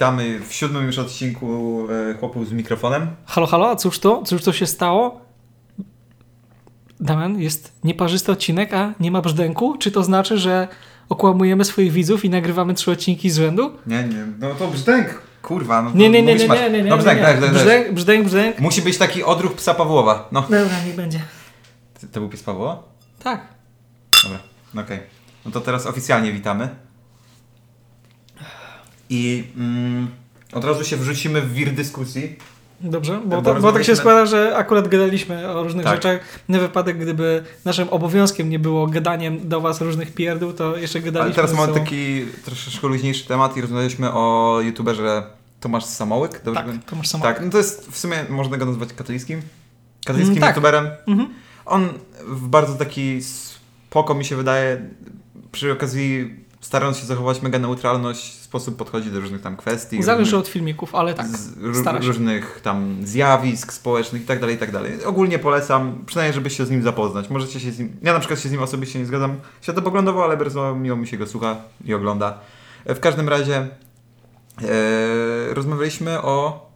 Witamy w siódmym już odcinku e, Chłopów z mikrofonem. Halo, halo, a cóż to? Cóż to się stało? Damian, jest nieparzysty odcinek, a nie ma brzdęku? Czy to znaczy, że okłamujemy swoich widzów i nagrywamy trzy odcinki z rzędu? Nie, nie, no to brzdęk, kurwa. No to Nie, nie, nie, nie, nie, nie, nie. No brzdęk, nie. tak, tak. Brzdęk, brzdęk, brzdęk. Musi być taki odruch psa Pawłowa. No. Dobra, niech będzie. To był pies Pawłowa? Tak. Dobra, no okej. No to teraz oficjalnie witamy. I mm, od razu się wrzucimy w wir dyskusji. Dobrze, bo, Bo tak się składa, że akurat gadaliśmy o różnych Tak. rzeczach. Na wypadek, gdyby naszym obowiązkiem nie było gadaniem do was różnych pierdół, to jeszcze gadaliśmy Ale teraz mamy taki troszeczkę luźniejszy temat i rozmawialiśmy o youtuberze Tomasz Samołyk. Dobrze Tak, powiem? to masz samo. Tak, no to jest w sumie można go nazwać katolickim. Katolickim Mm, tak. youtuberem. Mhm. On w bardzo taki spoko mi się wydaje, przy okazji starając się zachować mega neutralność, sposób podchodzi do różnych tam kwestii. Zależy różnych, od filmików, ale tak, z, różnych tam zjawisk społecznych i tak dalej, i tak dalej. Ogólnie polecam, przynajmniej żeby się z nim zapoznać. Możecie się z nim, ja na przykład się z nim osobiście nie zgadzam światopoglądowo, ale bardzo miło mi się go słucha i ogląda. E, W każdym razie e, rozmawialiśmy o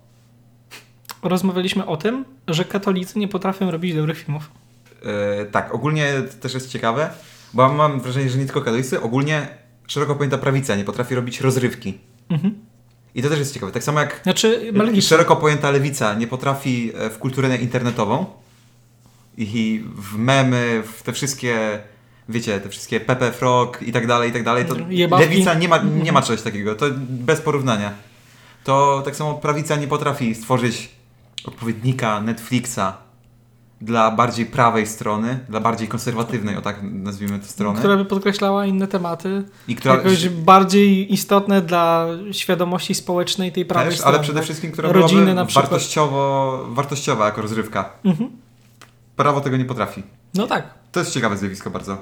Rozmawialiśmy o tym, że katolicy nie potrafią robić dobrych filmów. E, tak, ogólnie też jest ciekawe, bo mam wrażenie, że nie tylko katolicy, ogólnie szeroko pojęta prawica nie potrafi robić rozrywki. Mhm. I to też jest ciekawe. Tak samo jak Znaczy, szeroko pojęta lewica nie potrafi e, w kulturę internetową i w memy, w te wszystkie, wiecie, te wszystkie Pepe Frog i tak dalej, i tak dalej, to Jebawki. lewica nie ma, nie ma czegoś takiego. To bez porównania. To tak samo prawica nie potrafi stworzyć odpowiednika Netflixa dla bardziej prawej strony, dla bardziej konserwatywnej, o tak nazwijmy tę stronę. która by podkreślała inne tematy, I która jakoś bardziej istotne dla świadomości społecznej tej prawej też, strony. ale przede wszystkim, która Rodziny byłaby na przykład. wartościowo, wartościowa jako rozrywka. Mhm. Prawo tego nie potrafi. No tak. To jest ciekawe zjawisko bardzo.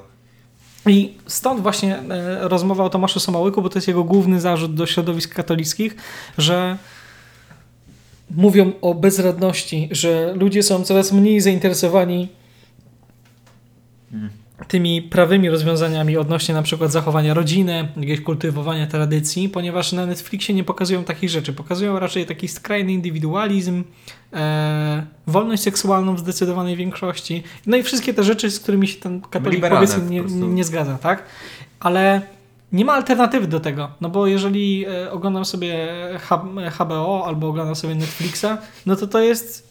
I stąd właśnie e, rozmowa o Tomaszu Somałyku, bo to jest jego główny zarzut do środowisk katolickich, że mówią o bezradności, że ludzie są coraz mniej zainteresowani Mm. tymi prawymi rozwiązaniami odnośnie na przykład zachowania rodziny, jakiegoś kultywowania tradycji, ponieważ na Netflixie nie pokazują takich rzeczy. Pokazują raczej taki skrajny indywidualizm, e, wolność seksualną w zdecydowanej większości. No i wszystkie te rzeczy, z którymi się ten katolik Liberalne powiedzmy po nie, nie zgadza, tak? Ale nie ma alternatywy do tego, no bo jeżeli e, oglądam sobie HBO albo oglądam sobie Netflixa, no to to jest,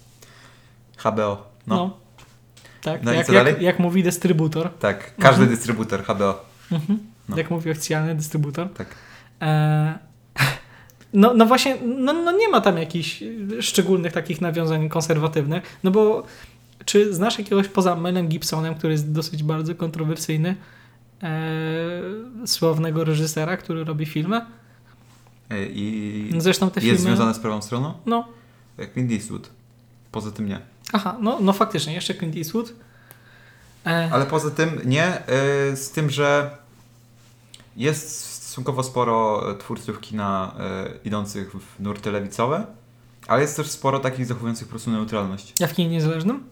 HBO. No. no, tak, No i jak, co jak, dalej? jak mówi dystrybutor, Tak, każdy Mhm. dystrybutor HBO. mhm. No. jak mówi oficjalny dystrybutor. Tak. E, no, no właśnie, no, no nie ma tam jakichś szczególnych takich nawiązań konserwatywnych, no bo czy znasz jakiegoś poza Melem Gibsonem, który jest dosyć bardzo kontrowersyjny, e, sławnego reżysera, który robi filmy? I No Zresztą te jest filmy... związane z prawą stroną? No, Clint Eastwood. Poza tym nie. aha, no, no faktycznie, jeszcze Clint Eastwood. E, Ale poza tym nie, e, z tym, że jest stosunkowo sporo e, twórców kina e, idących w nurty lewicowe, ale jest też sporo takich zachowujących po prostu neutralność. ja w kinie niezależnym?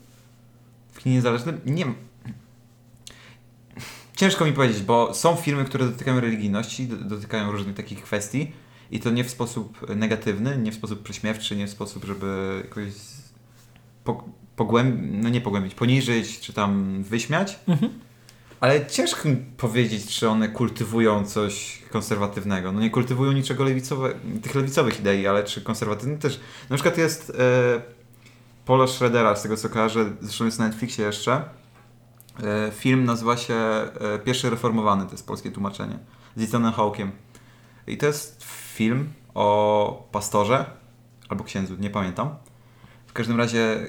W kinie niezależnym nie Ciężko mi powiedzieć, bo są filmy, które dotykają religijności, do- dotykają różnych takich kwestii i to nie w sposób negatywny, nie w sposób prześmiewczy, nie w sposób, żeby jakoś pogłębić, no nie pogłębić, poniżyć czy tam wyśmiać, Mhm. ale ciężko mi powiedzieć, czy one kultywują coś konserwatywnego. No nie kultywują niczego lewicowe, tych lewicowych idei, ale czy konserwatywne też. Na przykład jest e, Paula Schroedera, z tego co kojarzę, zresztą jest na Netflixie jeszcze. E, film nazywa się e, Pierwszy Reformowany, to jest polskie tłumaczenie, z Ethanem Hawkiem. I to jest film o pastorze, albo księdzu, nie pamiętam. W każdym razie e,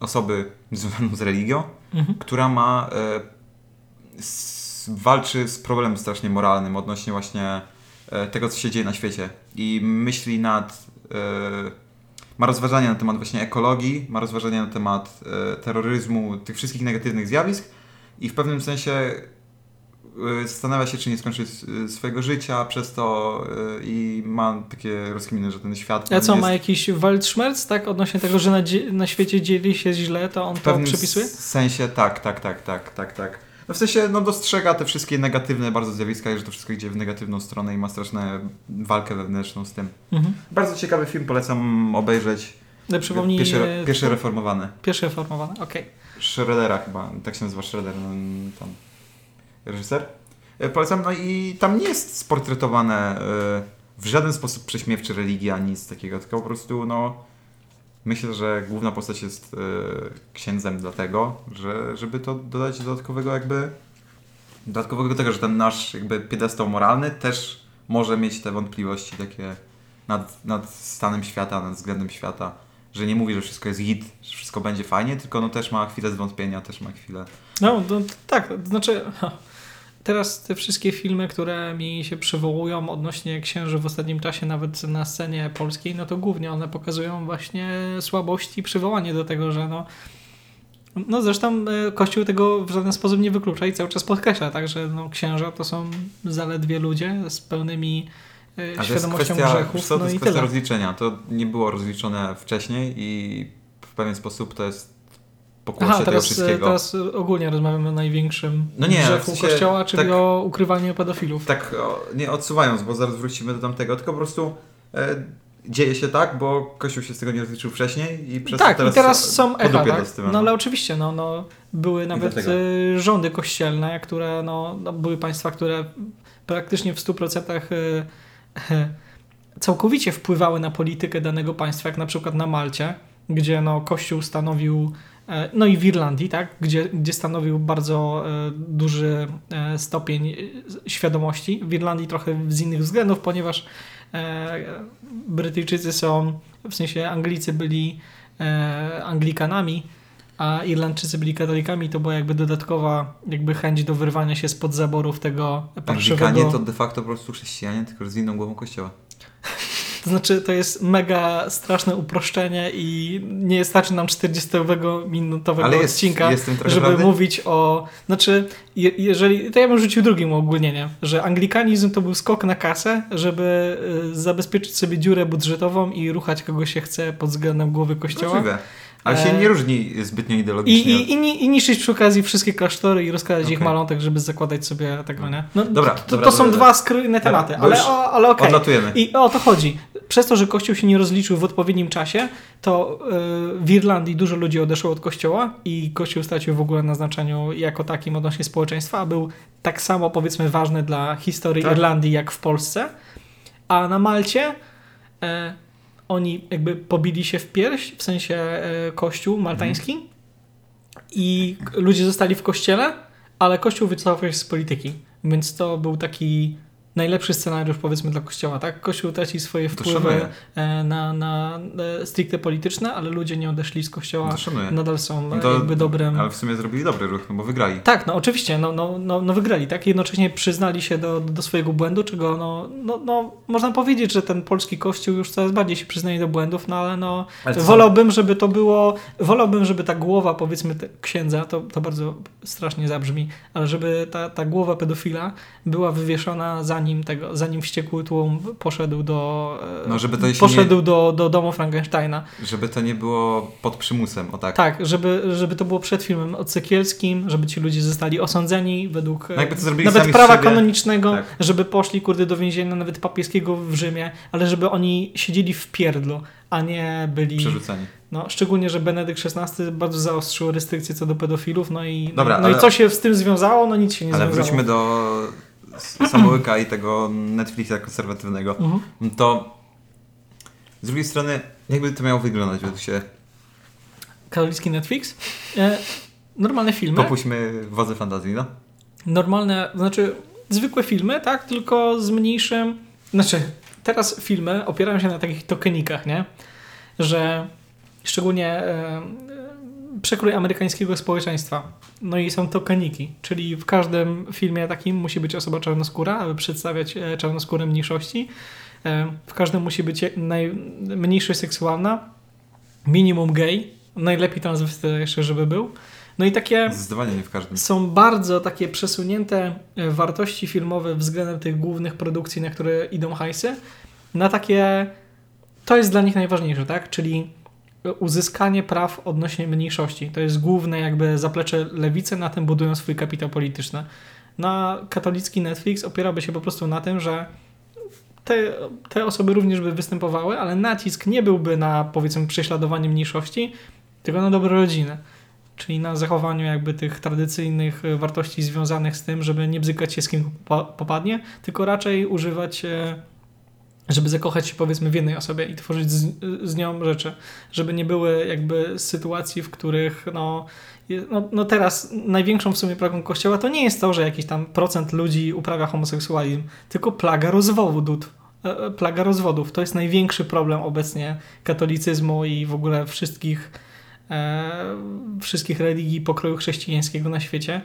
osoby związaną z religią, Mhm. która ma e, s, walczy z problemem strasznie moralnym odnośnie właśnie e, tego, co się dzieje na świecie i myśli nad e, ma rozważania na temat właśnie ekologii, ma rozważania na temat terroryzmu, tych wszystkich negatywnych zjawisk i w pewnym sensie e, zastanawia się, czy nie skończyć e, swojego życia przez to e, i ma takie rozkminy, że ten świat A co, jest ma jakiś Waldschmerz, tak? Odnośnie tego, że na, na świecie dzieli się źle, to on w to przypisuje? sensie tak, tak, tak, tak, tak, tak. No w sensie, no dostrzega te wszystkie negatywne bardzo zjawiska i że to wszystko idzie w negatywną stronę i ma straszną walkę wewnętrzną z tym. Mhm. Bardzo ciekawy film, polecam obejrzeć. No, Przypomnij... Pierwszy, e, pierwszy reformowany. Pierwszy reformowany, okej. Schroedera chyba, tak się nazywa Schroeder, no, tam reżyser. E, Polecam, no i tam nie jest sportretowane e, w żaden sposób prześmiewczy religia, nic takiego, tylko po prostu, no myślę, że główna postać jest e, księdzem dlatego, że, żeby to dodać dodatkowego jakby dodatkowego do tego, że ten nasz jakby piedestał moralny też może mieć te wątpliwości takie nad, nad stanem świata, nad względem świata, że nie mówi, że wszystko jest git, że wszystko będzie fajnie, tylko no też ma chwilę zwątpienia, też ma chwilę... No, to, tak, znaczy... Teraz te wszystkie filmy, które mi się przywołują odnośnie księży w ostatnim czasie, nawet na scenie polskiej, no to głównie one pokazują właśnie słabości i przywołanie do tego, że no. No zresztą e, Kościół tego w żaden sposób nie wyklucza i cały czas podkreśla, także no, księża to są zaledwie ludzie z pełnymi A to jest świadomością kwestia, grzechów, co, to no jest i kwestia tyle. rozliczenia. To nie było rozliczone wcześniej i w pewien sposób to jest pokłosie Aha, tego teraz, e, wszystkiego. teraz ogólnie rozmawiamy o największym No nie, grzechu w sensie Kościoła, czyli tak- o ukrywaniu pedofilów. Tak, o, nie odsuwając, bo zaraz wrócimy do tamtego, tylko po prostu e, dzieje się tak, bo Kościół się z tego nie rozliczył wcześniej i przez tak, to teraz, i teraz są echa, tak? No ale oczywiście, no, no, były nawet y, rządy kościelne, które, no, no, były państwa, które praktycznie w 100% y, y, całkowicie wpływały na politykę danego państwa, jak na przykład na Malcie, gdzie no, Kościół stanowił, e, no i w Irlandii, tak, gdzie, gdzie stanowił bardzo e, duży e, stopień świadomości. W Irlandii trochę z innych względów, ponieważ Brytyjczycy są, w sensie Anglicy byli Anglikanami, a Irlandczycy byli katolikami, to była jakby dodatkowa jakby chęć do wyrwania się spod zaborów tego parszywego... Anglikanie to de facto po prostu chrześcijanie, tylko z inną głową Kościoła. To znaczy, to jest mega straszne uproszczenie i nie starczy nam 40-minutowego Ale jest, odcinka, żeby mówić o... Znaczy, je, jeżeli... To ja bym rzucił drugim uogólnieniem, że anglikanizm to był skok na kasę, żeby y, zabezpieczyć sobie dziurę budżetową i ruchać kogo się chce pod względem głowy kościoła. Możliwe. Ale się E, nie różni zbytnio ideologicznie. i, i, I niszczyć przy okazji wszystkie klasztory i rozkładać ich Okej. majątek, żeby zakładać sobie tego, nie? No, Dobra, to, dobra, to są dobra. dwa skrojne tematy, bo ale, o, ale okej. Odlatujemy. I o to chodzi. Przez to, że Kościół się nie rozliczył w odpowiednim czasie, to y, w Irlandii dużo ludzi odeszło od Kościoła i Kościół stracił w ogóle na znaczeniu jako takim odnośnie społeczeństwa, a był tak samo powiedzmy ważny dla historii Tak. Irlandii jak w Polsce. A na Malcie e, oni jakby pobili się w pierś, w sensie e, Kościół maltański i k- ludzie zostali w kościele, ale Kościół wycofał się z polityki. Więc to był taki najlepszy scenariusz powiedzmy dla Kościoła, tak? Kościół traci swoje wpływy e, na, na e, stricte polityczne, ale ludzie nie odeszli z Kościoła, szanuję. nadal są No e, to- jakby dobrym... Ale w sumie zrobili dobry ruch, no bo wygrali. Tak, no oczywiście, no, no, no, no wygrali, tak? Jednocześnie przyznali się do, do swojego błędu, czego no, no, no, można powiedzieć, że ten polski kościół już coraz bardziej się przyznaje do błędów, no ale no Ale wolałbym, żeby to było, wolałbym, żeby ta głowa powiedzmy te, księdza, to, to bardzo strasznie zabrzmi, ale żeby ta, ta głowa pedofila była wywieszona zanim tego, zanim wściekły tłum poszedł do e, No, żeby to poszedł do, do domu Frankensteina. Żeby to nie było pod przymusem, o tak. Tak, żeby, żeby to było przed filmem odsekielskim, żeby ci ludzie zostali osądzeni według No nawet prawa kanonicznego, Tak. żeby poszli kurde do więzienia nawet papieskiego w Rzymie, ale żeby oni siedzieli w pierdlu, a nie byli... Przerzuceni. No, szczególnie, że Benedykt XVI bardzo zaostrzył restrykcje co do pedofilów, no i, Dobra, no i ale- co się z tym związało? No nic się nie Ale związało. wróćmy do Samołyka i tego Netflixa konserwatywnego. Mhm. To z drugiej strony, jakby to miało wyglądać według Ciebie? Katolicki Netflix? E, normalne filmy. Popuśćmy wodze fantazji, no? normalne, znaczy zwykłe filmy, tak, tylko z mniejszym, znaczy teraz filmy opierają się na takich tokenikach, nie, że szczególnie e, przekrój amerykańskiego społeczeństwa, no i są tokeniki, czyli w każdym filmie takim musi być osoba czarnoskóra, aby przedstawiać e, czarnoskóre mniejszości, e, w każdym musi być najmniejszość seksualna, minimum gay, najlepiej transwestyta jeszcze, żeby był, no i takie Zdecydowanie nie w każdym. są bardzo takie przesunięte e, wartości filmowe względem tych głównych produkcji, na które idą hajsy, na takie, to jest dla nich najważniejsze, tak? Czyli uzyskanie praw odnośnie mniejszości. To jest główne jakby zaplecze lewicy, na tym budują swój kapitał polityczny. Na katolicki Netflix opierałby się po prostu na tym, że te, te osoby również by występowały, ale nacisk nie byłby na powiedzmy prześladowanie mniejszości, tylko na dobro rodziny. Czyli na zachowaniu jakby tych tradycyjnych wartości związanych z tym, żeby nie bzykać się z kim popa- popadnie, tylko raczej używać, e, żeby zakochać się powiedzmy w jednej osobie i tworzyć z, z nią rzeczy. Żeby nie były jakby sytuacji, w których no, no, no teraz największą w sumie plagą kościoła to nie jest to, że jakiś tam procent ludzi uprawia homoseksualizm, tylko plaga rozwodów. E, e, Plaga rozwodów. To jest największy problem obecnie katolicyzmu i w ogóle wszystkich, e, wszystkich religii pokroju chrześcijańskiego na świecie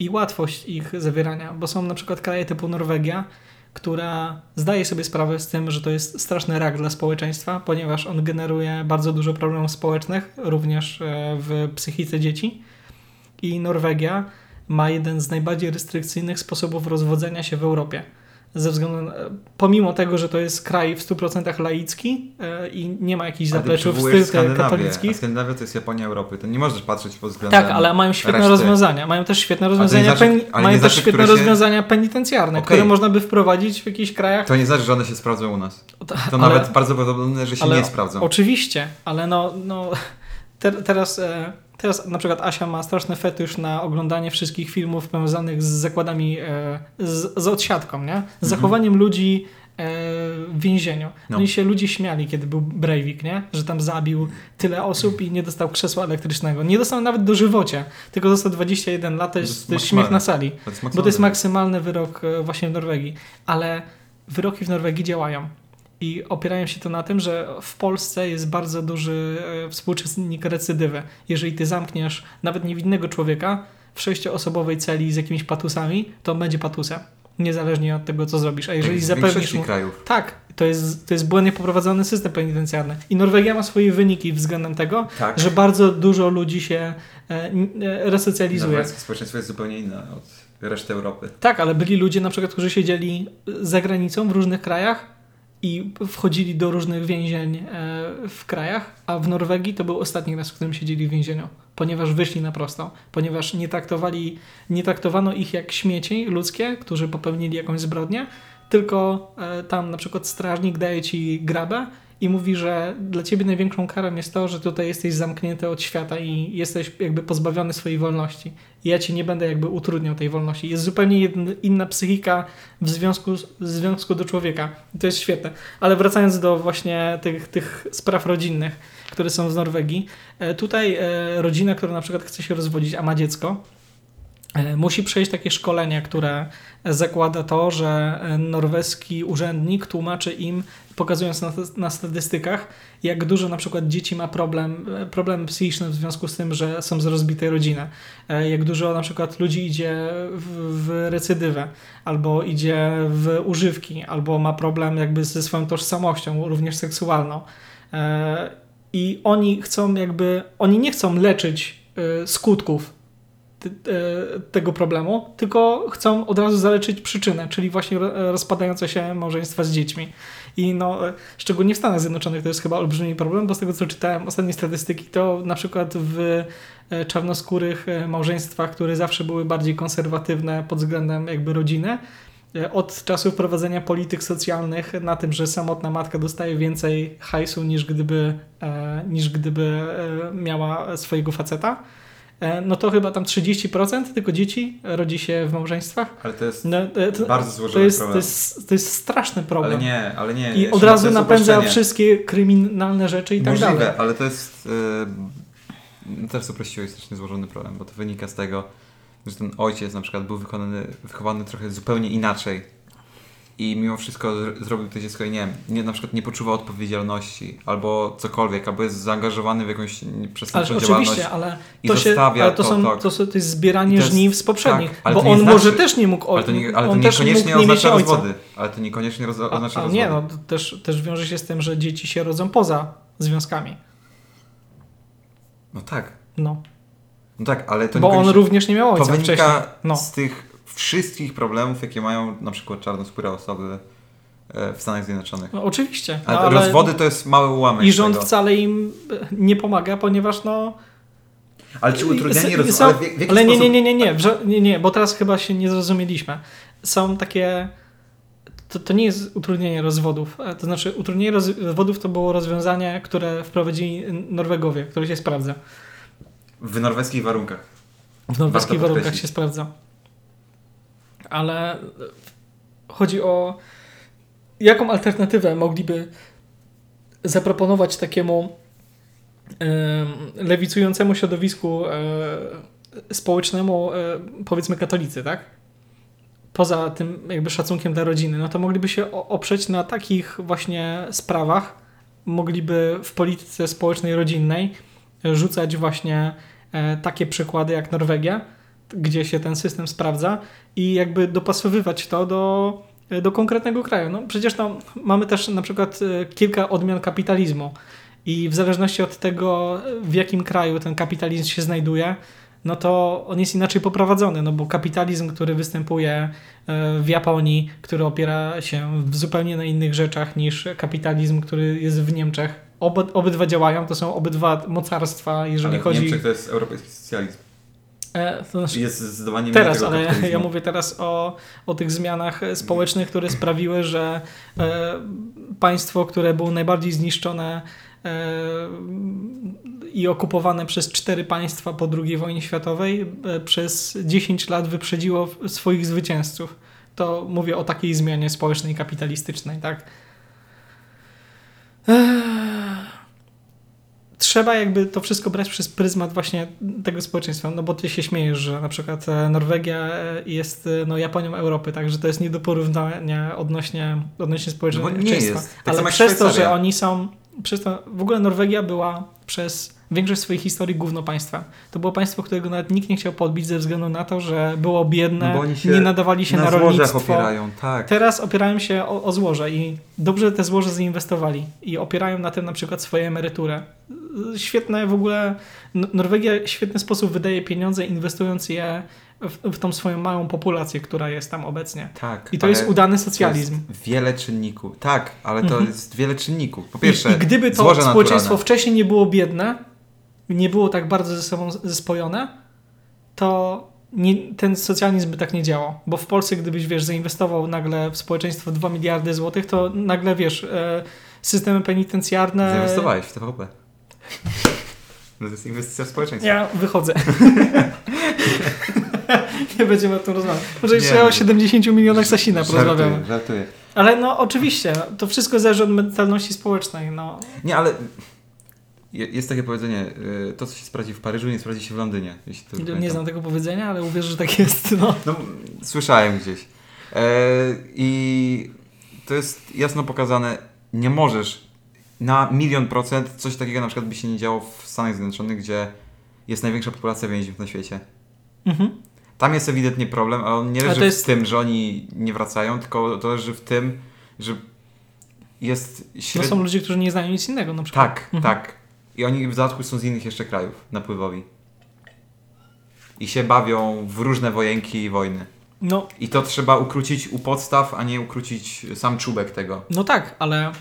i łatwość ich zawierania, bo są na przykład kraje typu Norwegia, która zdaje sobie sprawę z tym, że to jest straszny rak dla społeczeństwa, ponieważ on generuje bardzo dużo problemów społecznych, również e, w psychice dzieci. I Norwegia ma jeden z najbardziej restrykcyjnych sposobów rozwodzenia się w Europie. Ze względu na, pomimo tego, że to jest kraj w 100% laicki e, i nie ma jakichś zapleczów stricte Skandynawię, a katolickich. Skandynawia to jest Japonia Europy. To nie możesz patrzeć pod względem Tak, ale mają świetne reszty. rozwiązania. Mają też świetne rozwiązania, znaczy- pen- mają nie też znaczy, świetne się- rozwiązania penitencjarne, Okej. które można by wprowadzić w jakichś krajach. To nie znaczy, że one się sprawdzą u nas. To, ale- nawet bardzo prawdopodobne, że się nie sprawdzą. Oczywiście, ale no, no te, teraz, e, teraz na przykład Asia ma straszny fetysz na oglądanie wszystkich filmów powiązanych z zakładami, e, z, z odsiadką, nie? Z zachowaniem ludzi e, w więzieniu. No. No. i się ludzie śmiali, kiedy był Breivik, nie? Że tam zabił tyle osób i nie dostał krzesła elektrycznego. Nie dostał nawet dożywocie, tylko dostał 21 lat, to jest, to jest śmiech na sali. To Bo to jest maksymalny wyrok e, właśnie w Norwegii. Ale wyroki w Norwegii działają. I opierają się to na tym, że w Polsce jest bardzo duży e, współczynnik recydywy. Jeżeli ty zamkniesz nawet niewinnego człowieka w sześcioosobowej celi z jakimiś patusami, to będzie patusem. Niezależnie od tego, co zrobisz. A jeżeli zapewnisz mu... krajów. Tak, to jest, to jest błędnie poprowadzony system penitencjarny. I Norwegia ma swoje wyniki względem tego, Tak. że bardzo dużo ludzi się e, e, resocjalizuje. Norweskie społeczeństwo jest zupełnie inne od reszty Europy. Tak, ale byli ludzie na przykład, którzy siedzieli za granicą w różnych krajach i wchodzili do różnych więzień e, w krajach, a w Norwegii to był ostatni raz, w którym siedzieli w więzieniu, ponieważ wyszli na prostą, ponieważ nie traktowali, nie traktowano ich jak śmieci ludzkie, którzy popełnili jakąś zbrodnię, tylko e, tam na przykład strażnik daje ci grabę i mówi, że dla ciebie największą karą jest to, że tutaj jesteś zamknięty od świata i jesteś jakby pozbawiony swojej wolności. I ja ci nie będę jakby utrudniał tej wolności. Jest zupełnie inna psychika w związku, z- w związku do człowieka. I to jest świetne. Ale wracając do właśnie tych, tych spraw rodzinnych, które są w Norwegii. E, tutaj e, rodzina, która na przykład chce się rozwodzić, a ma dziecko, e, musi przejść takie szkolenie, które zakłada to, że norweski urzędnik tłumaczy im, pokazując na, na statystykach, jak dużo na przykład dzieci ma problem, problem psychiczny w związku z tym, że są z rozbitej rodziny. E, Jak dużo na przykład ludzi idzie w, w recydywę, albo idzie w używki, albo ma problem jakby ze swoją tożsamością, również seksualną. E, I oni chcą jakby, oni nie chcą leczyć e, skutków tego problemu, tylko chcą od razu zaleczyć przyczynę, czyli właśnie ro- rozpadające się małżeństwa z dziećmi. I no, szczególnie w Stanach Zjednoczonych to jest chyba olbrzymi problem, bo z tego co czytałem ostatnie statystyki, to na przykład w e, czarnoskórych e, małżeństwach, które zawsze były bardziej konserwatywne pod względem jakby rodziny, e, od czasu wprowadzenia polityk socjalnych na tym, że samotna matka dostaje więcej hajsu niż gdyby, niż gdyby miała swojego faceta, no to chyba tam 30% tylko dzieci rodzi się w małżeństwach. Ale to jest No, e, to, bardzo to, złożony jest, to, problem. jest, to jest straszny problem. Ale nie, ale nie. I od razu to jest napędza uproszczenie. wszystkie kryminalne rzeczy i tak Możliwe, dalej. ale to jest. Yy, teraz uprościłeś strasznie złożony problem, bo to wynika z tego, że ten ojciec na przykład był wykonany, wychowany trochę zupełnie inaczej. I mimo wszystko zr- zrobił to dziecko i nie nie, na przykład nie poczuwa odpowiedzialności albo cokolwiek, albo jest zaangażowany w jakąś nie- Ale przestępczą działalność. oczywiście, ale i to, się, ale to, to, są, to- to, to jest zbieranie to żniw z poprzednich. tak, bo nie on znaczy- może też nie mógł Ale to, nie, ale to niekoniecznie nie oznacza ojca. rozwody. Ale to niekoniecznie roz, oznacza rozwody. nie, no też, też wiąże się z tym, że dzieci się rodzą poza związkami. no tak. No. No tak, ale to Bo on również nie miał ojca To wynika wcześniej. No. z tych wszystkich problemów, jakie mają na przykład czarnoskóre osoby e, w Stanach Zjednoczonych. No, oczywiście. Ale, no, ale rozwody to jest mały ułamek I rząd tego. wcale im e, nie pomaga, ponieważ no... Ale czy utrudnianie są- Ale, w, w ale nie, sposób? nie, nie, nie, nie, nie, nie, bo teraz chyba się nie zrozumieliśmy. Są takie... To, to nie jest utrudnienie rozwodów. e, To znaczy, utrudnienie rozwodów to było rozwiązanie, które wprowadzili Norwegowie, które się sprawdza. W norweskich warunkach. W norweskich warunkach się sprawdza. Ale chodzi o jaką alternatywę mogliby zaproponować takiemu em, lewicującemu środowisku e, społecznemu, e, powiedzmy katolicy, tak? Poza tym jakby szacunkiem dla rodziny, no to mogliby się oprzeć na takich właśnie sprawach, mogliby w polityce społecznej, rodzinnej rzucać właśnie e, takie przykłady jak Norwegia, gdzie się ten system sprawdza i jakby dopasowywać to do, do konkretnego kraju. No przecież tam mamy też na przykład e, kilka odmian kapitalizmu i w zależności od tego, w jakim kraju ten kapitalizm się znajduje, no to on jest inaczej poprowadzony, no bo kapitalizm, który występuje e, w Japonii, który opiera się w zupełnie na innych rzeczach niż kapitalizm, który jest w Niemczech. Oba, obydwa działają, to są obydwa mocarstwa, jeżeli Ale chodzi... Niemczech to jest europejski socjalizm. E, to znaczy, Jest zdecydowanie Teraz, ale kapitalizmu. ja mówię teraz o, o tych zmianach społecznych, które sprawiły, że e, państwo, które było najbardziej zniszczone e, i okupowane przez cztery państwa po II wojnie światowej, e, przez 10 lat wyprzedziło swoich zwycięzców. To mówię o takiej zmianie społecznej, kapitalistycznej, tak? Trzeba jakby to wszystko brać przez pryzmat właśnie tego społeczeństwa, no bo ty się śmiejesz, że na przykład e, Norwegia e, jest e, no, Japonią Europy, także to jest nie do porównania odnośnie, odnośnie No społeczeństwa. nie jest. Tak Ale przez to, Szwajcaria. że oni są, przez to, w ogóle Norwegia była przez większość swojej historii gówno państwa. To było państwo, którego nawet nikt nie chciał podbić ze względu na to, że było biedne, No nie nadawali się na, na rolnictwo. opierają, tak. Teraz opierają się o, o złoże i dobrze te złoże zainwestowali i opierają na tym na przykład swoje emeryturę. Świetne w ogóle, Norwegia w świetny sposób wydaje pieniądze inwestując je w, w tą swoją małą populację, która jest tam obecnie. tak I to jest udany socjalizm. Jest wiele czynników. Tak, ale to Mhm. jest wiele czynników. Po I, pierwsze, I gdyby to społeczeństwo naturalne. wcześniej nie było biedne, nie było tak bardzo ze sobą zespojone, to nie, ten socjalizm by tak nie działał. Bo w Polsce, gdybyś, wiesz, zainwestował nagle w społeczeństwo 2 miliardy złotych, to nagle, wiesz, e, systemy penitencjarne... Zainwestowałeś w TVP. No to jest inwestycja w społeczeństwo. Ja wychodzę. nie będziemy o tym rozmawiać. Może jeszcze Nie, o no. 70 milionach Sasina porozmawiamy. Żartuję. Ale no oczywiście, to wszystko zależy od mentalności społecznej. No. Nie, ale je- jest takie powiedzenie, y, to co się sprawdzi w Paryżu nie sprawdzi się w Londynie. Jeśli to Nie pamiętam. znam tego powiedzenia, ale uwierzę, że tak jest. No. No, słyszałem gdzieś. E, I to jest jasno pokazane, nie możesz na milion procent coś takiego na przykład by się nie działo w Stanach Zjednoczonych, gdzie jest największa populacja więźniów na świecie. Mhm. Tam jest ewidentnie problem, ale on nie leży jest- w tym, że oni nie wracają, tylko to leży w tym, że jest No średnio... są ludzie, którzy nie znają nic innego na przykład. Tak, Mhm. tak. I oni w dodatku są z innych jeszcze krajów napływowi. I się bawią w różne wojenki i wojny. No, I to trzeba ukrócić u podstaw, a nie ukrócić sam czubek tego. no tak, ale,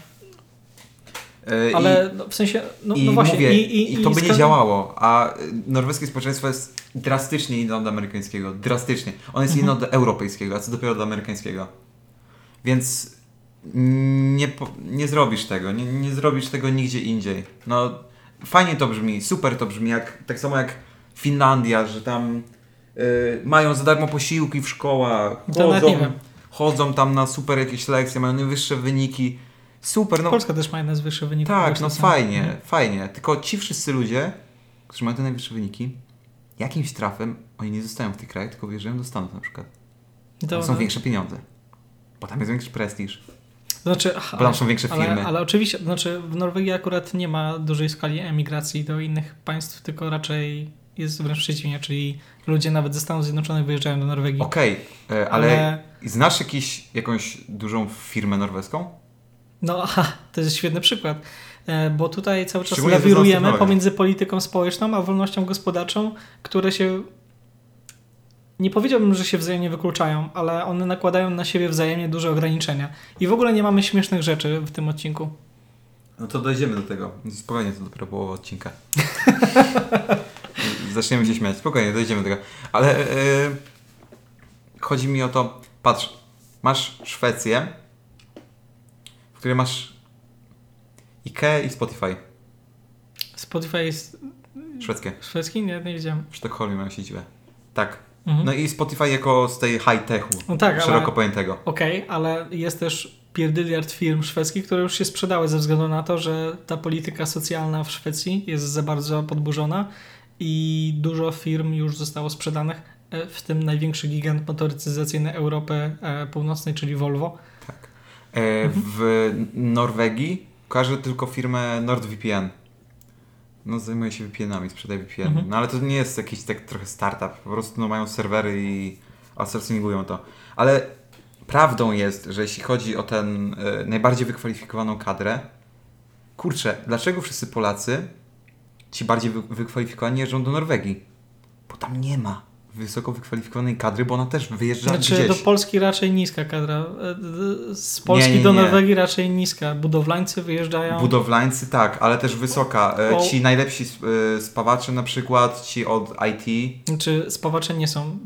E, ale no, w sensie, no, I, i no właśnie. mówię, i, i, i to by nie działało, a norweskie społeczeństwo jest drastycznie inne od amerykańskiego. Drastycznie. On jest Mhm. inny od europejskiego, a co dopiero od amerykańskiego. Więc nie, nie zrobisz tego, nie, nie zrobisz tego nigdzie indziej. No, fajnie to brzmi, super to brzmi, jak, tak samo jak Finlandia, że tam y, mają za darmo posiłki w szkołach, chodzą, chodzą tam na super jakieś lekcje, mają najwyższe wyniki. Super, no Polska też ma jeden z wyższych wyników. tak, no fajnie, Mhm. fajnie. Tylko ci wszyscy ludzie, którzy mają te najwyższe wyniki, jakimś trafem oni nie zostają w tych krajach, tylko wyjeżdżają do Stanów na przykład. To, Tam są większe pieniądze. Bo tam jest większy prestiż. Znaczy, aha, Bo tam są większe firmy. ale, ale oczywiście, znaczy w Norwegii akurat nie ma dużej skali emigracji do innych państw, tylko raczej jest wręcz przeciwnie, czyli ludzie nawet ze Stanów Zjednoczonych wyjeżdżają do Norwegii. Okej, e, ale, znasz jakiś, jakąś dużą firmę norweską? No aha, to jest świetny przykład, e, bo tutaj cały czas technologią. pomiędzy polityką społeczną a wolnością gospodarczą, które się nie powiedziałbym, że się wzajemnie wykluczają, ale one nakładają na siebie wzajemnie duże ograniczenia. I w ogóle nie mamy śmiesznych rzeczy w tym odcinku. No to dojdziemy do tego. Spokojnie, to dopiero połowa odcinka. Zaczniemy się śmiać. Spokojnie, dojdziemy do tego. Ale yy, chodzi mi o to, patrz, masz Szwecję, której masz IKEA i Spotify. Spotify jest Szwedzkie. szwedzki? Nie, nie wiedziałem. W Sztokholmie mają siedzibę. Tak. Mhm. No i Spotify jako z tej high-techu, No tak, ale- szeroko pojętego. Okej, ale jest też pierdyliard firm szwedzkich, które już się sprzedały ze względu na to, że ta polityka socjalna w Szwecji jest za bardzo podburzona i dużo firm już zostało sprzedanych, e, w tym największy gigant motoryzacyjny Europy e, Północnej, czyli Volvo. E, w Norwegii kojarzę tylko firmę NordVPN. No zajmuje się VPN-ami, sprzedaje VPN. Mhm. No ale to nie jest jakiś tak trochę startup. Po prostu no, mają serwery i outsourcingują to. Ale prawdą jest, że jeśli chodzi o ten e, najbardziej wykwalifikowaną kadrę, kurczę, dlaczego wszyscy Polacy, ci bardziej wy, wykwalifikowani jeżdżą do Norwegii? Bo tam nie ma wysoko wykwalifikowanej kadry, bo ona też wyjeżdża Znaczy gdzieś. do Polski raczej niska kadra. e, Z Polski Nie, nie, do nie. Norwegii raczej niska. Budowlańcy wyjeżdżają. Budowlańcy tak, ale też wysoka. E, O. Ci najlepsi e, spawacze na przykład, ci od IT, Czy spawacze nie są,